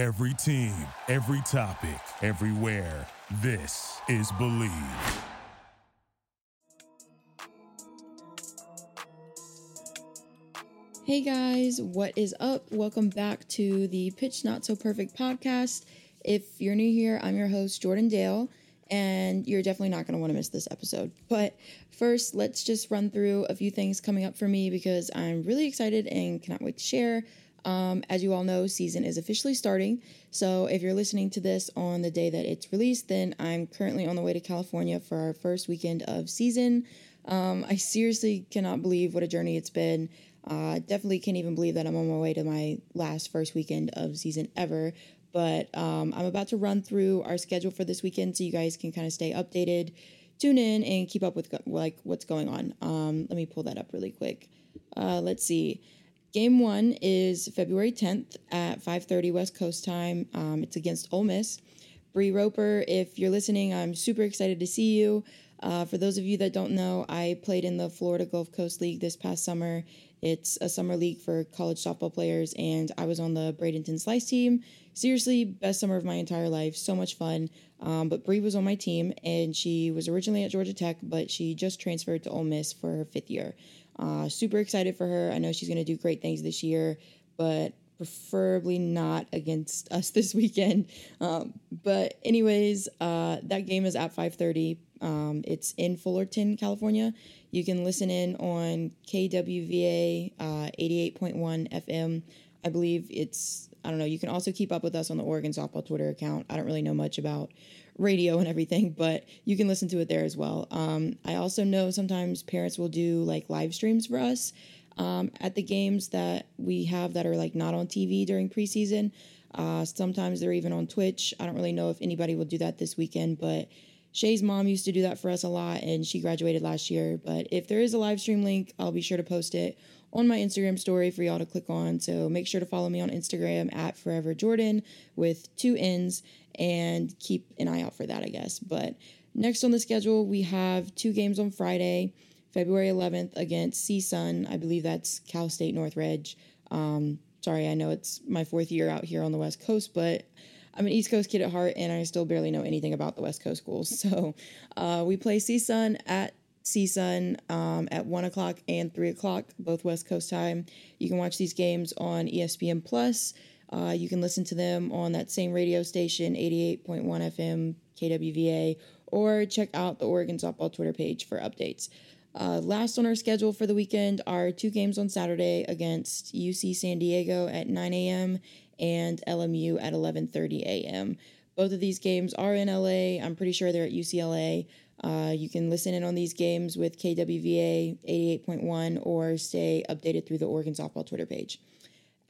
Every team, every topic, everywhere. This is Bleav. Hey guys, what is up? Welcome back to the Pitch Not So Perfect podcast. If you're new here, I'm your host, Jordan Dail, and you're definitely not going to want to miss this episode. But first, let's just run through a few things coming up for me because I'm really excited and cannot wait to share. Um, as you all know, season is officially starting. So if you're listening to this on the day that it's released, then I'm currently on the way to California for our first weekend of season. Um, I seriously cannot believe what a journey it's been. Uh, definitely can't even believe that I'm on my way to my last first weekend of season ever. But um, I'm about to run through our schedule for this weekend so you guys can kind of stay updated, tune in, and keep up with like what's going on. Um, let me pull that up really quick. Uh, let's see. Game one is February 10th at 5:30 West Coast time. Um, it's against Ole Miss. Bree Roper, if you're listening, I'm super excited to see you. Uh, for those of you that don't know, I played in the Florida Gulf Coast League this past summer. It's a summer league for college softball players, and I was on the Bradenton Slice team. Seriously, best summer of my entire life. So much fun. Um, but Bree was on my team, and she was originally at Georgia Tech, but she just transferred to Ole Miss for her fifth year. Uh, super excited for her. I know she's going to do great things this year, but preferably not against us this weekend. Um, but anyways, uh, that game is at 5:30. Um, it's in Fullerton, California. You can listen in on KWVA uh, 88.1 FM. I believe it's I don't know. You can also keep up with us on the Oregon Softball Twitter account. I don't really know much about radio and everything, but you can listen to it there as well. Um, I also know sometimes parents will do like live streams for us um, at the games that we have that are like not on TV during preseason. Uh, sometimes they're even on Twitch. I don't really know if anybody will do that this weekend, but Shay's mom used to do that for us a lot, and she graduated last year. But if there is a live stream link, I'll be sure to post it on my Instagram story for y'all to click on. So make sure to follow me on Instagram at Forever Jordan with two N's and keep an eye out for that, I guess. But next on the schedule, we have two games on Friday, February 11th against CSUN. I believe that's Cal State Northridge. Um, sorry, I know it's my fourth year out here on the West Coast, but I'm an East Coast kid at heart, and I still barely know anything about the West Coast schools. So uh, we play CSUN at CSUN um, at 1 o'clock and 3 o'clock, both West Coast time. You can watch these games on ESPN Plus. Uh, you can listen to them on that same radio station, 88.1 FM KWVA, or check out the Oregon Softball Twitter page for updates. Uh, last on our schedule for the weekend are two games on Saturday against UC San Diego at 9 a.m. and LMU at 11:30 a.m. Both of these games are in LA. I'm pretty sure they're at UCLA. Uh, you can listen in on these games with KWVA 88.1 or stay updated through the Oregon Softball Twitter page.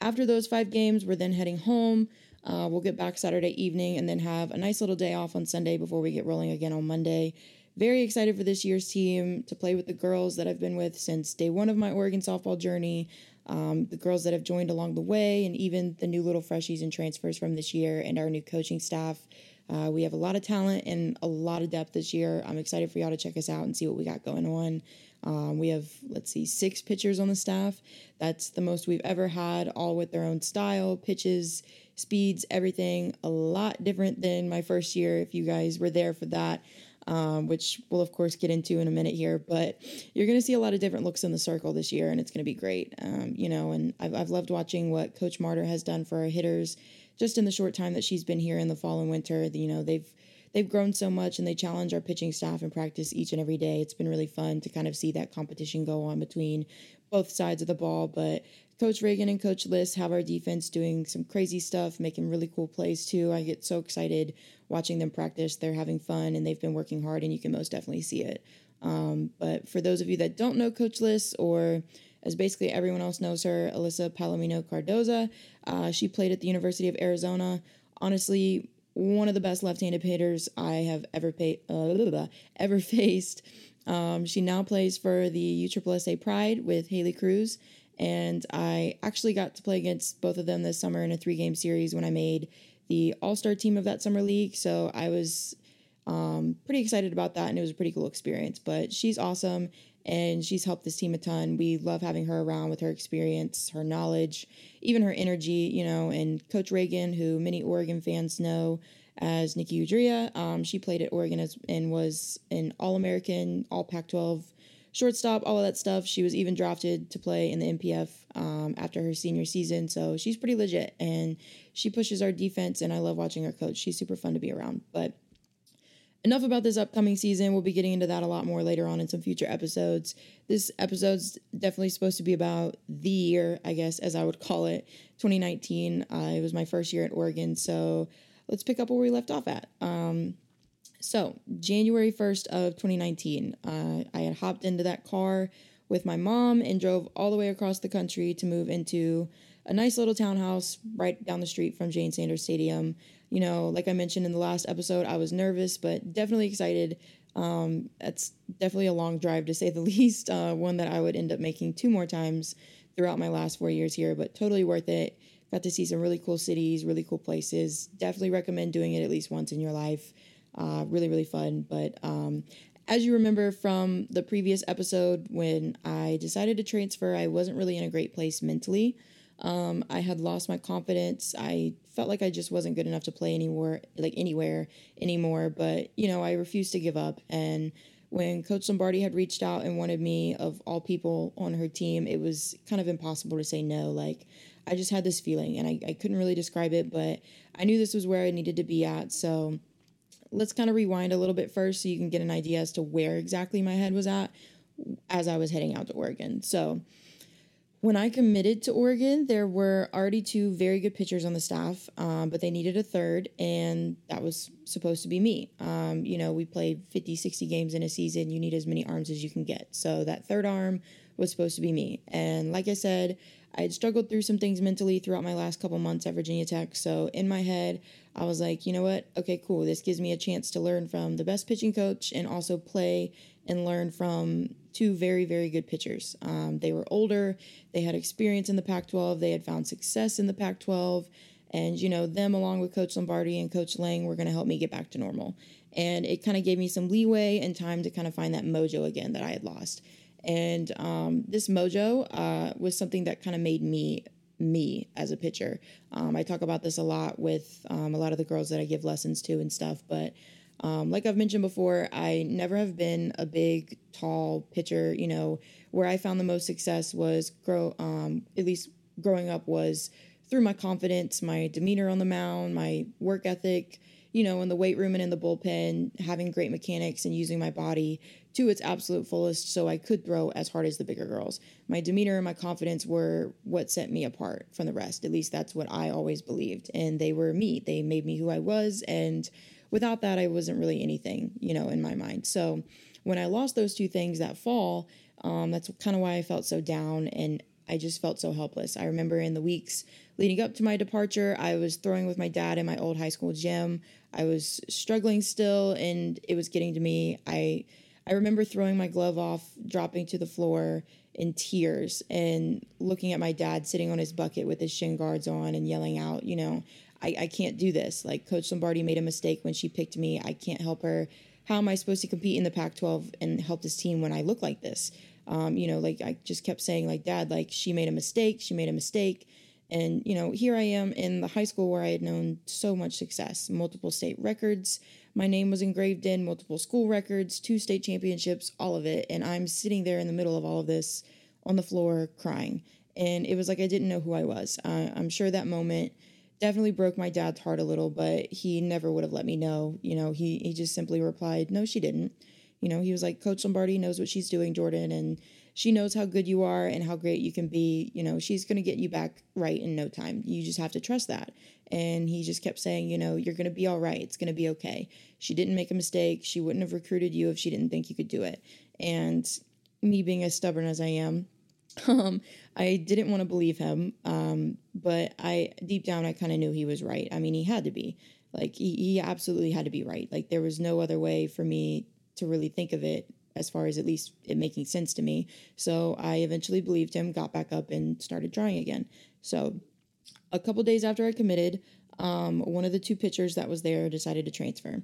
After those five games, we're then heading home. Uh, we'll get back Saturday evening and then have a nice little day off on Sunday before we get rolling again on Monday. Very excited for this year's team to play with the girls that I've been with since day one of my Oregon softball journey, um, the girls that have joined along the way, and even the new little freshies and transfers from this year and our new coaching staff. Uh, we have a lot of talent and a lot of depth this year. I'm excited for y'all to check us out and see what we got going on. Um, we have, let's see, six pitchers on the staff. That's the most we've ever had, all with their own style, pitches, speeds, everything. A lot different than my first year, if you guys were there for that. Um, which we'll of course get into in a minute here. But you're going to see a lot of different looks in the circle this year, and it's going to be great. Um, you know, and I've, I've loved watching what Coach Martyr has done for our hitters just in the short time that she's been here in the fall and winter. You know, they've they've grown so much and they challenge our pitching staff and practice each and every day. It's been really fun to kind of see that competition go on between both sides of the ball. But Coach Reagan and Coach Liss have our defense doing some crazy stuff, making really cool plays too. I get so excited watching them practice. They're having fun and they've been working hard, and you can most definitely see it. Um, but for those of you that don't know Coach Liss or as basically everyone else knows her, Alyssa Palomino Cardoza. Uh, she played at the University of Arizona. Honestly, one of the best left-handed hitters I have ever paid, uh, ever faced. Um, she now plays for the USSSA Pride with Haley Cruse, and I actually got to play against both of them this summer in a three-game series when I made the All-Star team of that summer league. So I was um, pretty excited about that, and it was a pretty cool experience. But she's awesome, and she's helped this team a ton. We love having her around with her experience, her knowledge, even her energy, you know. And Coach Reagan, who many Oregon fans know as Nikki Udrih, um, she played at Oregon as, and was an All American, All Pac 12 shortstop, all of that stuff. She was even drafted to play in the NPF um, after her senior season. So she's pretty legit and she pushes our defense, and I love watching her coach. She's super fun to be around. But enough about this upcoming season. We'll be getting into that a lot more later on in some future episodes. This episode's definitely supposed to be about the year, I guess, as I would call it, 2019. Uh, it was my first year at Oregon. So let's pick up where we left off at. Um, so, January 1st of 2019, uh, I had hopped into that car with my mom and drove all the way across the country to move into a nice little townhouse right down the street from Jane Sanders Stadium. You know, like I mentioned in the last episode, I was nervous, but definitely excited. Um, that's definitely a long drive to say the least, uh, one that I would end up making two more times throughout my last four years here, but totally worth it. Got to see some really cool cities, really cool places. Definitely recommend doing it at least once in your life. Uh, really, really fun. But um, as you remember from the previous episode, when I decided to transfer, I wasn't really in a great place mentally. Um, I had lost my confidence. I felt like I just wasn't good enough to play anywhere, like anywhere anymore. But you know, I refused to give up. And when Coach Lombardi had reached out and wanted me, of all people on her team, it was kind of impossible to say no. Like I just had this feeling, and I, I couldn't really describe it, but I knew this was where I needed to be at. So let's kind of rewind a little bit first so you can get an idea as to where exactly my head was at as I was heading out to Oregon. So, when I committed to Oregon, there were already two very good pitchers on the staff, um, but they needed a third, and that was supposed to be me. Um, you know, we played 50, 60 games in a season. You need as many arms as you can get. So that third arm was supposed to be me. And like I said, I had struggled through some things mentally throughout my last couple months at Virginia Tech. So in my head, I was like, you know what? Okay, cool. This gives me a chance to learn from the best pitching coach and also play and learn from two very, very good pitchers. Um, they were older, they had experience in the Pac 12, they had found success in the Pac 12. And, you know, them along with Coach Lombardi and Coach Lang were going to help me get back to normal. And it kind of gave me some leeway and time to kind of find that mojo again that I had lost. And um, this mojo uh, was something that kind of made me me as a pitcher. Um, I talk about this a lot with um, a lot of the girls that I give lessons to and stuff. But um, like I've mentioned before, I never have been a big, tall pitcher. You know, where I found the most success was grow, um, at least growing up, was through my confidence, my demeanor on the mound, my work ethic you know, in the weight room and in the bullpen, having great mechanics and using my body to its absolute fullest so I could throw as hard as the bigger girls. My demeanor and my confidence were what set me apart from the rest. At least that's what I always believed. And they were me. They made me who I was. And without that, I wasn't really anything, you know, in my mind. So when I lost those two things that fall, um, that's kind of why I felt so down and I just felt so helpless. I remember in the weeks leading up to my departure, I was throwing with my dad in my old high school gym. I was struggling still and it was getting to me. I I remember throwing my glove off, dropping to the floor in tears and looking at my dad sitting on his bucket with his shin guards on and yelling out, you know, I, I can't do this. Like Coach Lombardi made a mistake when she picked me. I can't help her. How am I supposed to compete in the Pac 12 and help this team when I look like this? Um, you know, like I just kept saying, like, Dad, like she made a mistake. She made a mistake. And, you know, here I am in the high school where I had known so much success, multiple state records. My name was engraved in multiple school records, two state championships, all of it. And I'm sitting there in the middle of all of this on the floor crying. And it was like I didn't know who I was. Uh, I'm sure that moment definitely broke my dad's heart a little, but he never would have let me know. You know, he, he just simply replied, No, she didn't. You know, he was like, Coach Lombardi knows what she's doing, Jordan. And she knows how good you are and how great you can be. You know, she's going to get you back right in no time. You just have to trust that. And he just kept saying, you know, you're going to be all right. It's going to be okay. She didn't make a mistake. She wouldn't have recruited you if she didn't think you could do it. And me being as stubborn as I am, um, I didn't want to believe him. Um, but I deep down, I kind of knew he was right. I mean, he had to be. Like he, he absolutely had to be right. Like there was no other way for me to really think of it as far as at least it making sense to me. So I eventually believed him, got back up, and started trying again. So a couple days after I committed, um, one of the two pitchers that was there decided to transfer.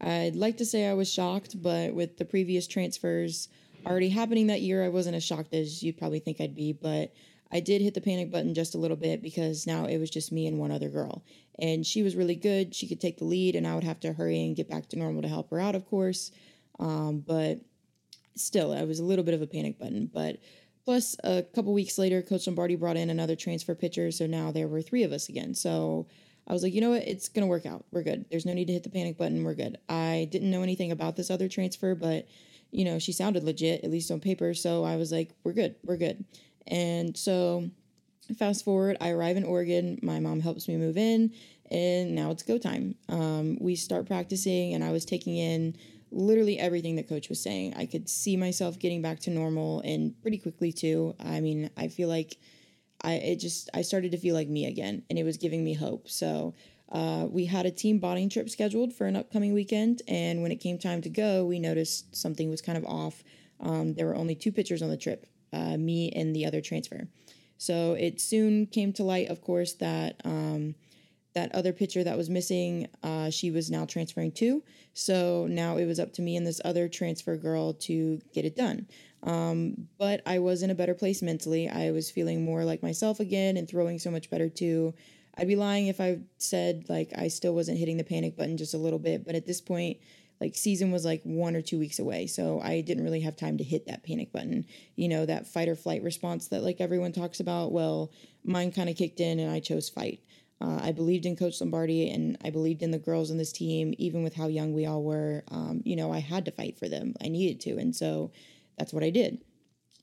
I'd like to say I was shocked, but with the previous transfers, already happening that year, I wasn't as shocked as you'd probably think I'd be, but I did hit the panic button just a little bit because now it was just me and one other girl. And she was really good. She could take the lead, and I would have to hurry and get back to normal to help her out, of course. Um, but still, I was a little bit of a panic button. But plus, a couple weeks later, Coach Lombardi brought in another transfer pitcher. So now there were three of us again. So I was like, you know what? It's going to work out. We're good. There's no need to hit the panic button. We're good. I didn't know anything about this other transfer, but, you know, she sounded legit, at least on paper. So I was like, we're good. We're good. And so fast forward, I arrive in Oregon. My mom helps me move in, and now it's go time. Um, we start practicing, and I was taking in literally everything that coach was saying. I could see myself getting back to normal and pretty quickly too. I mean, I feel like I it just I started to feel like me again, and it was giving me hope. So. Uh, we had a team bonding trip scheduled for an upcoming weekend, and when it came time to go, we noticed something was kind of off. Um, there were only two pitchers on the trip, uh, me and the other transfer. So it soon came to light, of course, that um, that other pitcher that was missing, uh, she was now transferring to. So now it was up to me and this other transfer girl to get it done. Um, but I was in a better place mentally. I was feeling more like myself again and throwing so much better too. I'd be lying if I said like I still wasn't hitting the panic button just a little bit. But at this point, like season was like one or two weeks away so i didn't really have time to hit that panic button you know that fight or flight response that like everyone talks about well mine kind of kicked in and i chose fight uh, i believed in coach lombardi and i believed in the girls in this team even with how young we all were. Um, you know i had to fight for them. I needed to. And so that's what i did.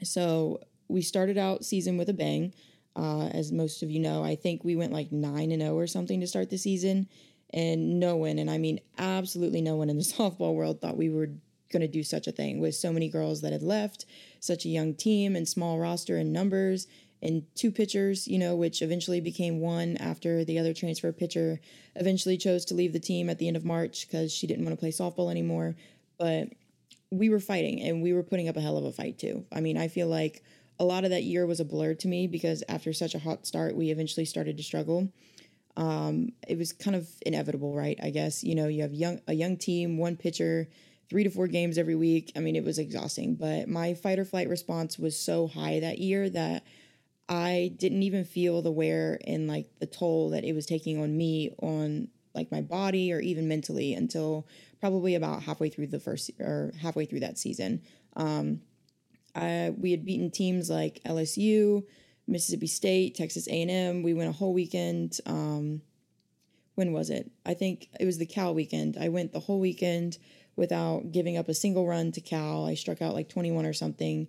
So we started out season with a bang. Uh, as most of you know i think we went like 9 and 0 or something to start the season. And no one, and I mean absolutely no one in the softball world thought we were going to do such a thing with so many girls that had left, such a young team and small roster and numbers, and two pitchers, you know, which eventually became one after the other transfer pitcher eventually chose to leave the team at the end of March because she didn't want to play softball anymore. But we were fighting and we were putting up a hell of a fight too. I mean, I feel like a lot of that year was a blur to me because after such a hot start, we eventually started to struggle um, it was kind of inevitable, right? I guess you know you have young a young team, one pitcher, three to four games every week. I mean, it was exhausting. But my fight or flight response was so high that year that I didn't even feel the wear and like the toll that it was taking on me on like my body or even mentally until probably about halfway through the first or halfway through that season. Um, I, we had beaten teams like LSU, Mississippi State, Texas A&M. We went a whole weekend. Um, when was it? I think it was the Cal weekend. I went the whole weekend without giving up a single run to Cal. I struck out like 21 or something.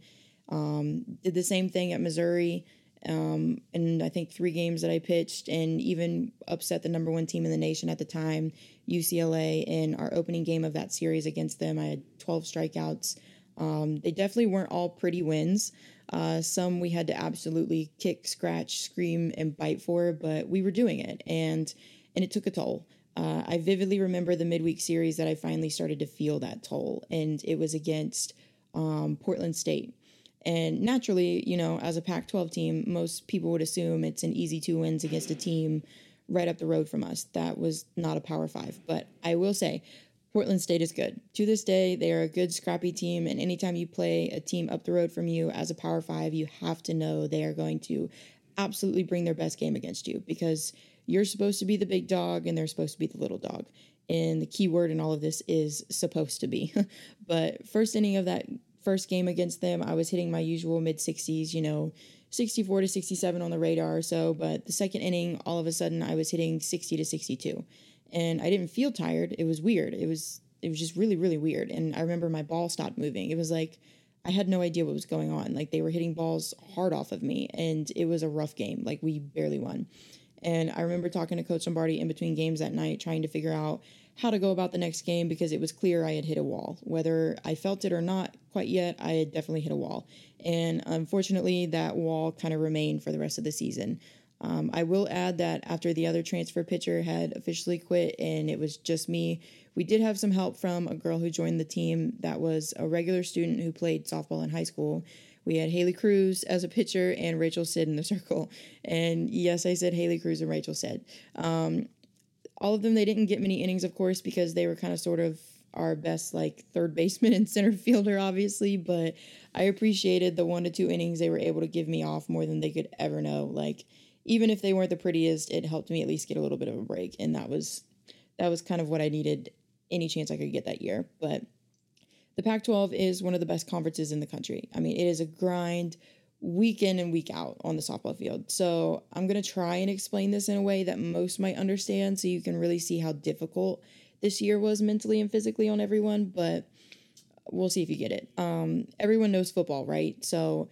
Um, did the same thing at Missouri. Um, and I think three games that I pitched, and even upset the number one team in the nation at the time, UCLA, in our opening game of that series against them. I had 12 strikeouts. Um, they definitely weren't all pretty wins. Uh, some we had to absolutely kick, scratch, scream, and bite for, but we were doing it, and and it took a toll. Uh, I vividly remember the midweek series that I finally started to feel that toll, and it was against um, Portland State. And naturally, you know, as a Pac 12 team, most people would assume it's an easy two wins against a team right up the road from us. That was not a Power Five. But I will say, Portland State is good. To this day, they are a good, scrappy team. And anytime you play a team up the road from you as a Power Five, you have to know they are going to absolutely bring their best game against you because you're supposed to be the big dog and they're supposed to be the little dog. And the key word in all of this is supposed to be. but first inning of that first game against them, I was hitting my usual mid 60s, you know, 64 to 67 on the radar or so. But the second inning, all of a sudden, I was hitting 60 to 62 and I didn't feel tired. It was weird. It was it was just really really weird. And I remember my ball stopped moving. It was like I had no idea what was going on. Like they were hitting balls hard off of me, and it was a rough game. Like we barely won. And I remember talking to Coach Lombardi in between games that night, trying to figure out how to go about the next game because it was clear I had hit a wall. Whether I felt it or not quite yet, I had definitely hit a wall. And unfortunately, that wall kind of remained for the rest of the season. Um, I will add that after the other transfer pitcher had officially quit and it was just me, we did have some help from a girl who joined the team that was a regular student who played softball in high school. We had Haley Cruse as a pitcher and Rachel Sid in the circle. And yes, I said Haley Cruse and Rachel Sid. Um, all of them, they didn't get many innings, of course, because they were kind of sort of our best like third baseman and center fielder, obviously, but I appreciated the one to two innings they were able to give me off more than they could ever know. Like even if they weren't the prettiest, it helped me at least get a little bit of a break, and that was that was kind of what I needed any chance I could get that year. But the Pac 12 is one of the best conferences in the country. I mean, it is a grind week in and week out on the softball field. So I'm going to try and explain this in a way that most might understand so you can really see how difficult this year was mentally and physically on everyone. But we'll see if you get it. Um, everyone knows football, right? So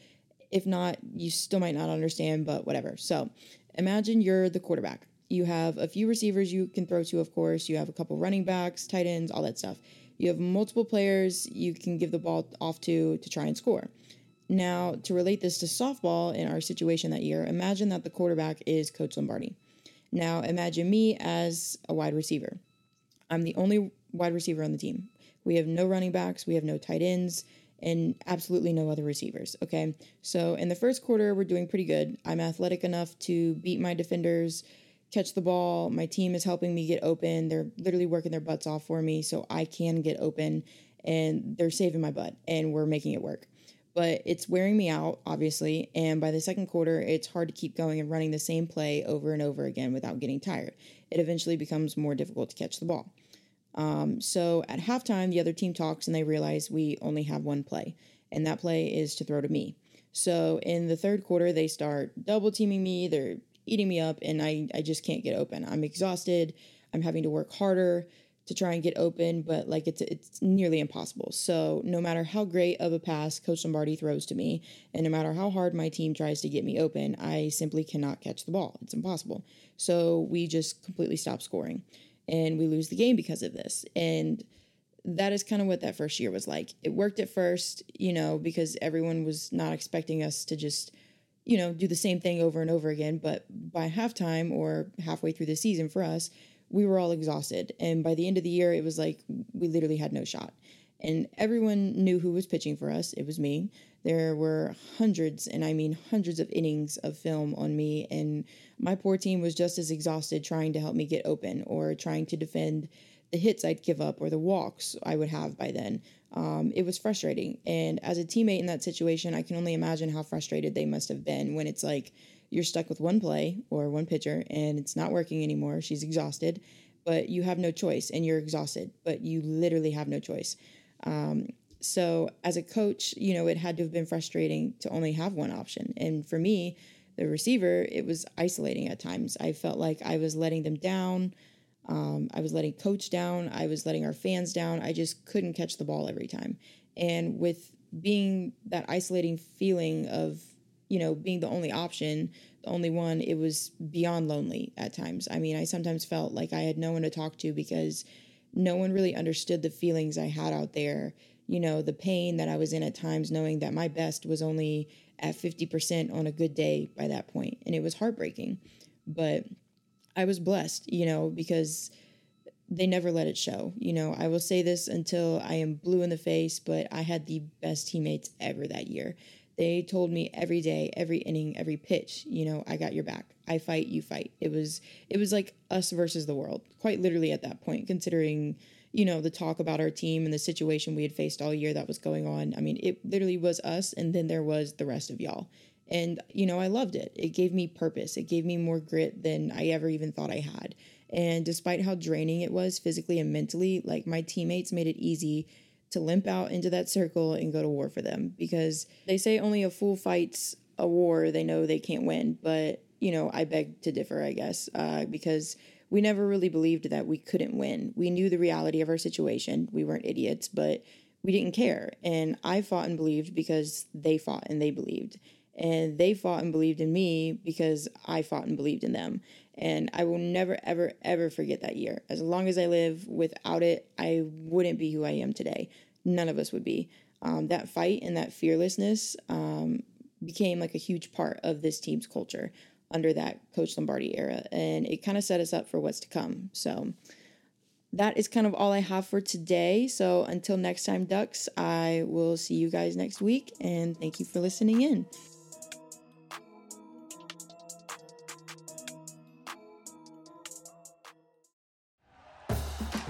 if not, you still might not understand, but whatever. So imagine you're the quarterback. You have a few receivers you can throw to, of course. You have a couple running backs, tight ends, all that stuff. You have multiple players you can give the ball off to to try and score. Now, to relate this to softball in our situation that year, imagine that the quarterback is Coach Lombardi. Now, imagine me as a wide receiver. I'm the only wide receiver on the team. We have no running backs, we have no tight ends, and absolutely no other receivers. Okay. So in the first quarter, we're doing pretty good. I'm athletic enough to beat my defenders, catch the ball. My team is helping me get open. They're literally working their butts off for me so I can get open, and they're saving my butt, and we're making it work but it's wearing me out, obviously. And by the second quarter, it's hard to keep going and running the same play over and over again without getting tired. It eventually becomes more difficult to catch the ball. Um, so at halftime, the other team talks and they realize we only have one play, and that play is to throw to me. So in the third quarter, they start double teaming me, they're eating me up, and I, I just can't get open. I'm exhausted, I'm having to work harder to try and get open, but like it's it's nearly impossible. So no matter how great of a pass Coach Lombardi throws to me, and no matter how hard my team tries to get me open, I simply cannot catch the ball. It's impossible. So we just completely stop scoring, and we lose the game because of this. And that is kind of what that first year was like. It worked at first, you know, because everyone was not expecting us to just you know do the same thing over and over again. But by halftime or halfway through the season for us we were all exhausted. And by the end of the year, it was like we literally had no shot. And everyone knew who was pitching for us. It was me. There were hundreds, and I mean hundreds of innings of film on me. And my poor team was just as exhausted trying to help me get open or trying to defend the hits I'd give up or the walks I would have by then. Um, it was frustrating. And as a teammate in that situation, I can only imagine how frustrated they must have been when it's like, you're stuck with one play or one pitcher and it's not working anymore. She's exhausted, but you have no choice and you're exhausted, but you literally have no choice. Um, so as a coach, you know, it had to have been frustrating to only have one option. And for me, the receiver, it was isolating at times. I felt like I was letting them down. Um, I was letting coach down. I was letting our fans down. I just couldn't catch the ball every time. And with being that isolating feeling of you know, being the only option, the only one, it was beyond lonely at times. I mean, I sometimes felt like I had no one to talk to because no one really understood the feelings I had out there. You know, the pain that I was in at times, knowing that my best was only at 50% on a good day by that point, And it was heartbreaking. But I was blessed, you know, because they never let it show. You know, I will say this until I am blue in the face, but I had the best teammates ever that year. They told me every day, every inning, every pitch, you know, I got your back. I fight, you fight. It was it was like us versus the world, quite literally at that point, considering, you know, the talk about our team and the situation we had faced all year that was going on. I mean, it literally was us and then there was the rest of y'all. And, you know, I loved it. It gave me purpose. It gave me more grit than I ever even thought I had. And despite how draining it was physically and mentally, like my teammates made it easy to limp out into that circle and go to war for them because they say only a fool fights a war they know they can't win. But, you know, I beg to differ, I guess, uh, because we never really believed that we couldn't win. We knew the reality of our situation. We weren't idiots, but we didn't care. And I fought and believed because they fought and they believed. And they fought and believed in me because I fought and believed in them. And I will never, ever, ever forget that year. As long as I live, without it, I wouldn't be who I am today. None of us would be. Um, that fight and that fearlessness um, became like a huge part of this team's culture under that Coach Lombardi era. And it kind of set us up for what's to come. So that is kind of all I have for today. So until next time, Ducks, I will see you guys next week. And thank you for listening in.